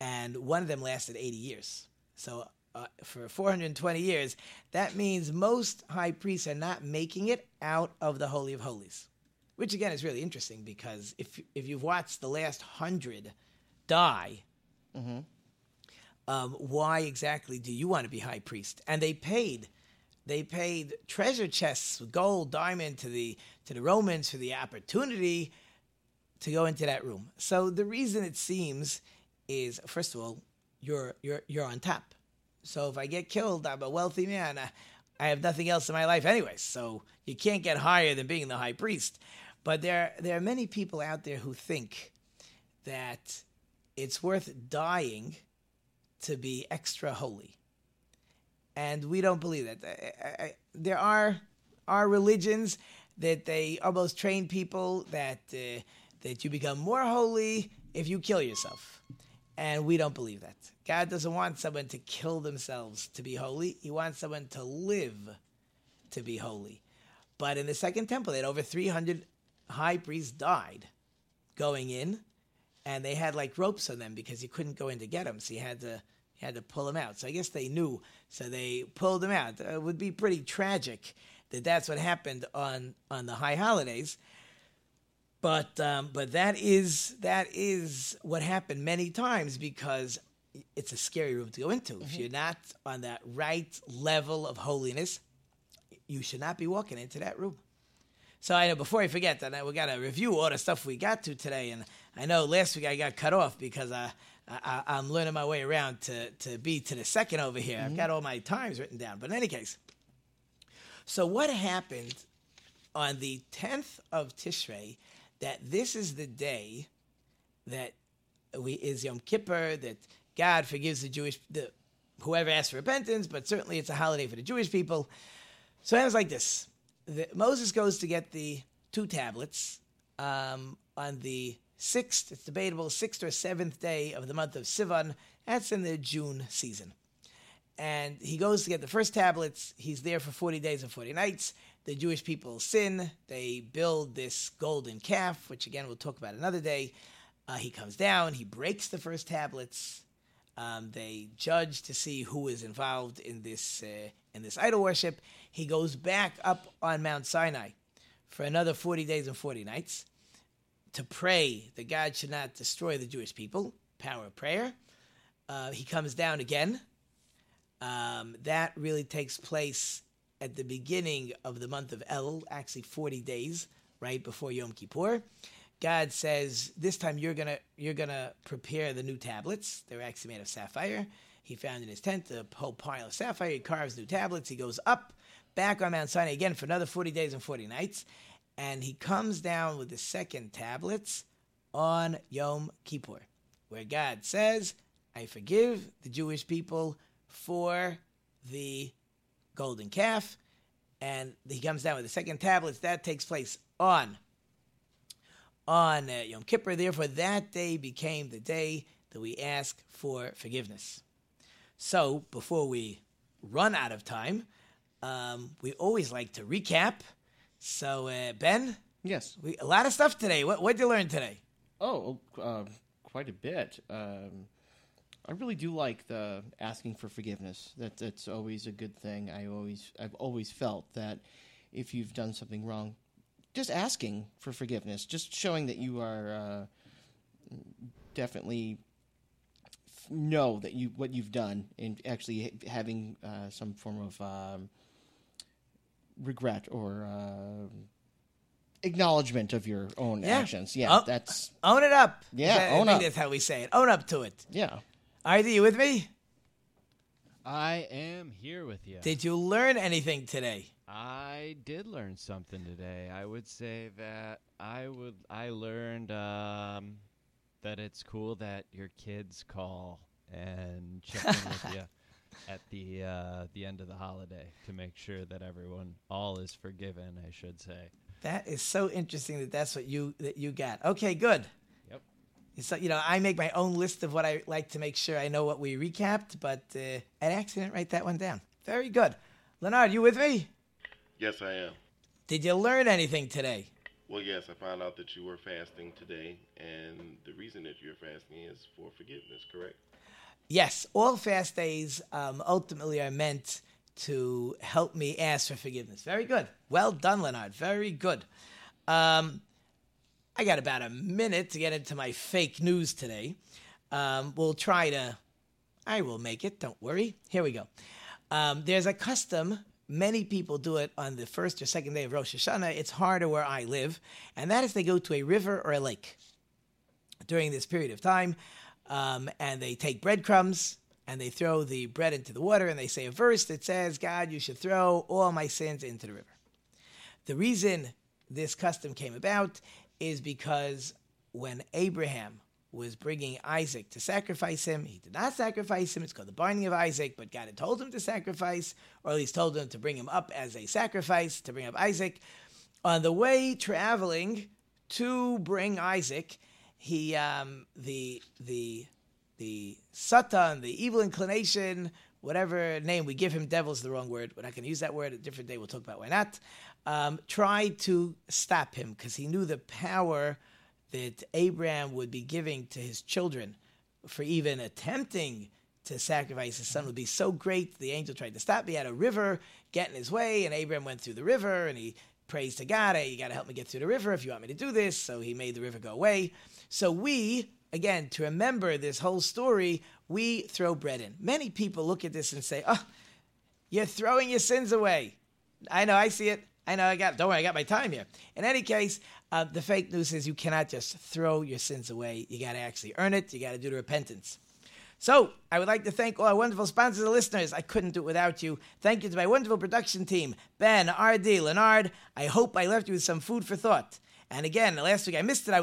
and one of them lasted 80 years. So uh, for 420 years, that means most high priests are not making it out of the Holy of Holies. Which again is really interesting because if if you've watched the last hundred die, mm-hmm. um, why exactly do you want to be high priest? And they paid, they paid treasure chests, with gold, diamond to the to the Romans for the opportunity to go into that room. So the reason it seems is first of all, you're you're you're on top. So if I get killed, I'm a wealthy man. I have nothing else in my life anyway. So you can't get higher than being the high priest. But there, there are many people out there who think that it's worth dying to be extra holy. And we don't believe that. There are, are religions that they almost train people that, uh, that you become more holy if you kill yourself. And we don't believe that. God doesn't want someone to kill themselves to be holy. He wants someone to live to be holy. But in the second temple, they had over 300 high priests died going in, and they had like ropes on them because you couldn't go in to get them. So you had to you had to pull them out. So I guess they knew. So they pulled them out. It would be pretty tragic that that's what happened on on the high holidays. But um, but that is that is what happened many times because it's a scary room to go into. Mm-hmm. If you're not on that right level of holiness, you should not be walking into that room. So I know before I forget that we got to review all the stuff we got to today, and I know last week I got cut off because I, I am learning my way around to to be to the second over here. Mm-hmm. I've got all my times written down, but in any case, so what happened on the tenth of Tishrei? that this is the day that we is Yom Kippur that God forgives the Jewish the whoever asks for repentance, but certainly it's a holiday for the Jewish people. So it was like this: the, Moses goes to get the two tablets um, on the sixth. It's debatable sixth or seventh day of the month of Sivan. That's in the June season and he goes to get the first tablets. He's there for 40 days and 40 nights. The Jewish people sin. They build this golden calf, which again we'll talk about another day. Uh, he comes down, he breaks the first tablets. Um, they judge to see who is involved in this uh, in this idol worship. He goes back up on Mount Sinai for another 40 days and 40 nights to pray that God should not destroy the Jewish people. Power of prayer. Uh, he comes down again um, that really takes place at the beginning of the month of Elul, actually 40 days right before Yom Kippur. God says, "This time you're gonna you're gonna prepare the new tablets. They're actually made of sapphire." He found in his tent a whole pile of sapphire. He carves new tablets. He goes up, back on Mount Sinai again for another 40 days and 40 nights, and he comes down with the second tablets on Yom Kippur, where God says, "I forgive the Jewish people for the golden calf, and he comes down with the second tablets. That takes place on on uh, Yom Kippur. Therefore, that day became the day that we ask for forgiveness. So, before we run out of time, um, we always like to recap. So, uh, Ben, Yes. we, a lot of stuff today. What what did you learn today? Oh, uh, quite a bit. Um, I really do like the asking for forgiveness. That that's always a good thing. I always I've always felt that if you've done something wrong, just asking for forgiveness, just showing that you are uh, definitely know that you what you've done, and actually having uh, some form of um, regret or. Uh, Acknowledgement of your own Yeah. actions. Yeah, Oh, that's Own it up. Yeah, That- own I think up. That's how we say it. Own up to it. yeah. Are you with me? I am here with you. Did you learn anything today? I did learn something today. I would say that I would. I learned um, that it's cool that your kids call and check in with *laughs* you at the uh, the end of the holiday to make sure that everyone all is forgiven. I should say. That is so interesting that that's what you that you got. Okay, good. Yep. So you know, I make my own list of what I like to make sure I know what we recapped, but uh, an accident write that one down. Very good. Leonard, you with me? Yes, I am. Did you learn anything today? Well, yes, I found out that you were fasting today, and the reason that you're fasting is for forgiveness, correct? Yes, all fast days um, ultimately are meant to help me ask for forgiveness. Very good. Well done, Leonard. Very good. Um, I got about a minute to get into my fake news today. Um, we'll try to, I will make it. Don't worry. Here we go. Um, there's a custom. Many people do it on the first or second day of Rosh Hashanah. It's harder where I live, and that is they go to a river or a lake during this period of time, um, and they take breadcrumbs and they throw the bread into the water, and they say a verse that says, "God, you should throw all my sins into the river." The reason this custom came about is because when Abraham was bringing Isaac to sacrifice him, he did not sacrifice him. It's called the binding of Isaac, but God had told him to sacrifice, or at least told him to bring him up as a sacrifice, to bring up Isaac. On the way traveling to bring Isaac, he um, the the the Satan, the evil inclination, whatever name we give him, devil's the wrong word. We're not going to use that word. A different day we'll talk about why not. Um, tried to stop him because he knew the power that Abraham would be giving to his children for even attempting to sacrifice his son would be so great. The angel tried to stop. He had a river get in his way, and Abraham went through the river and he prays to God, hey, you got to help me get through the river if you want me to do this. So he made the river go away. So we, again, to remember this whole story, we throw bread in. Many people look at this and say, oh, you're throwing your sins away. I know, I see it. I know, I got, don't worry, I got my time here. In any case, uh, the fake news is you cannot just throw your sins away. You got to actually earn it. You got to do the repentance. So, I would like to thank all our wonderful sponsors and listeners. I couldn't do it without you. Thank you to my wonderful production team, Ben, RD, Leonard. I hope I left you with some food for thought. And again, last week I missed it. I would like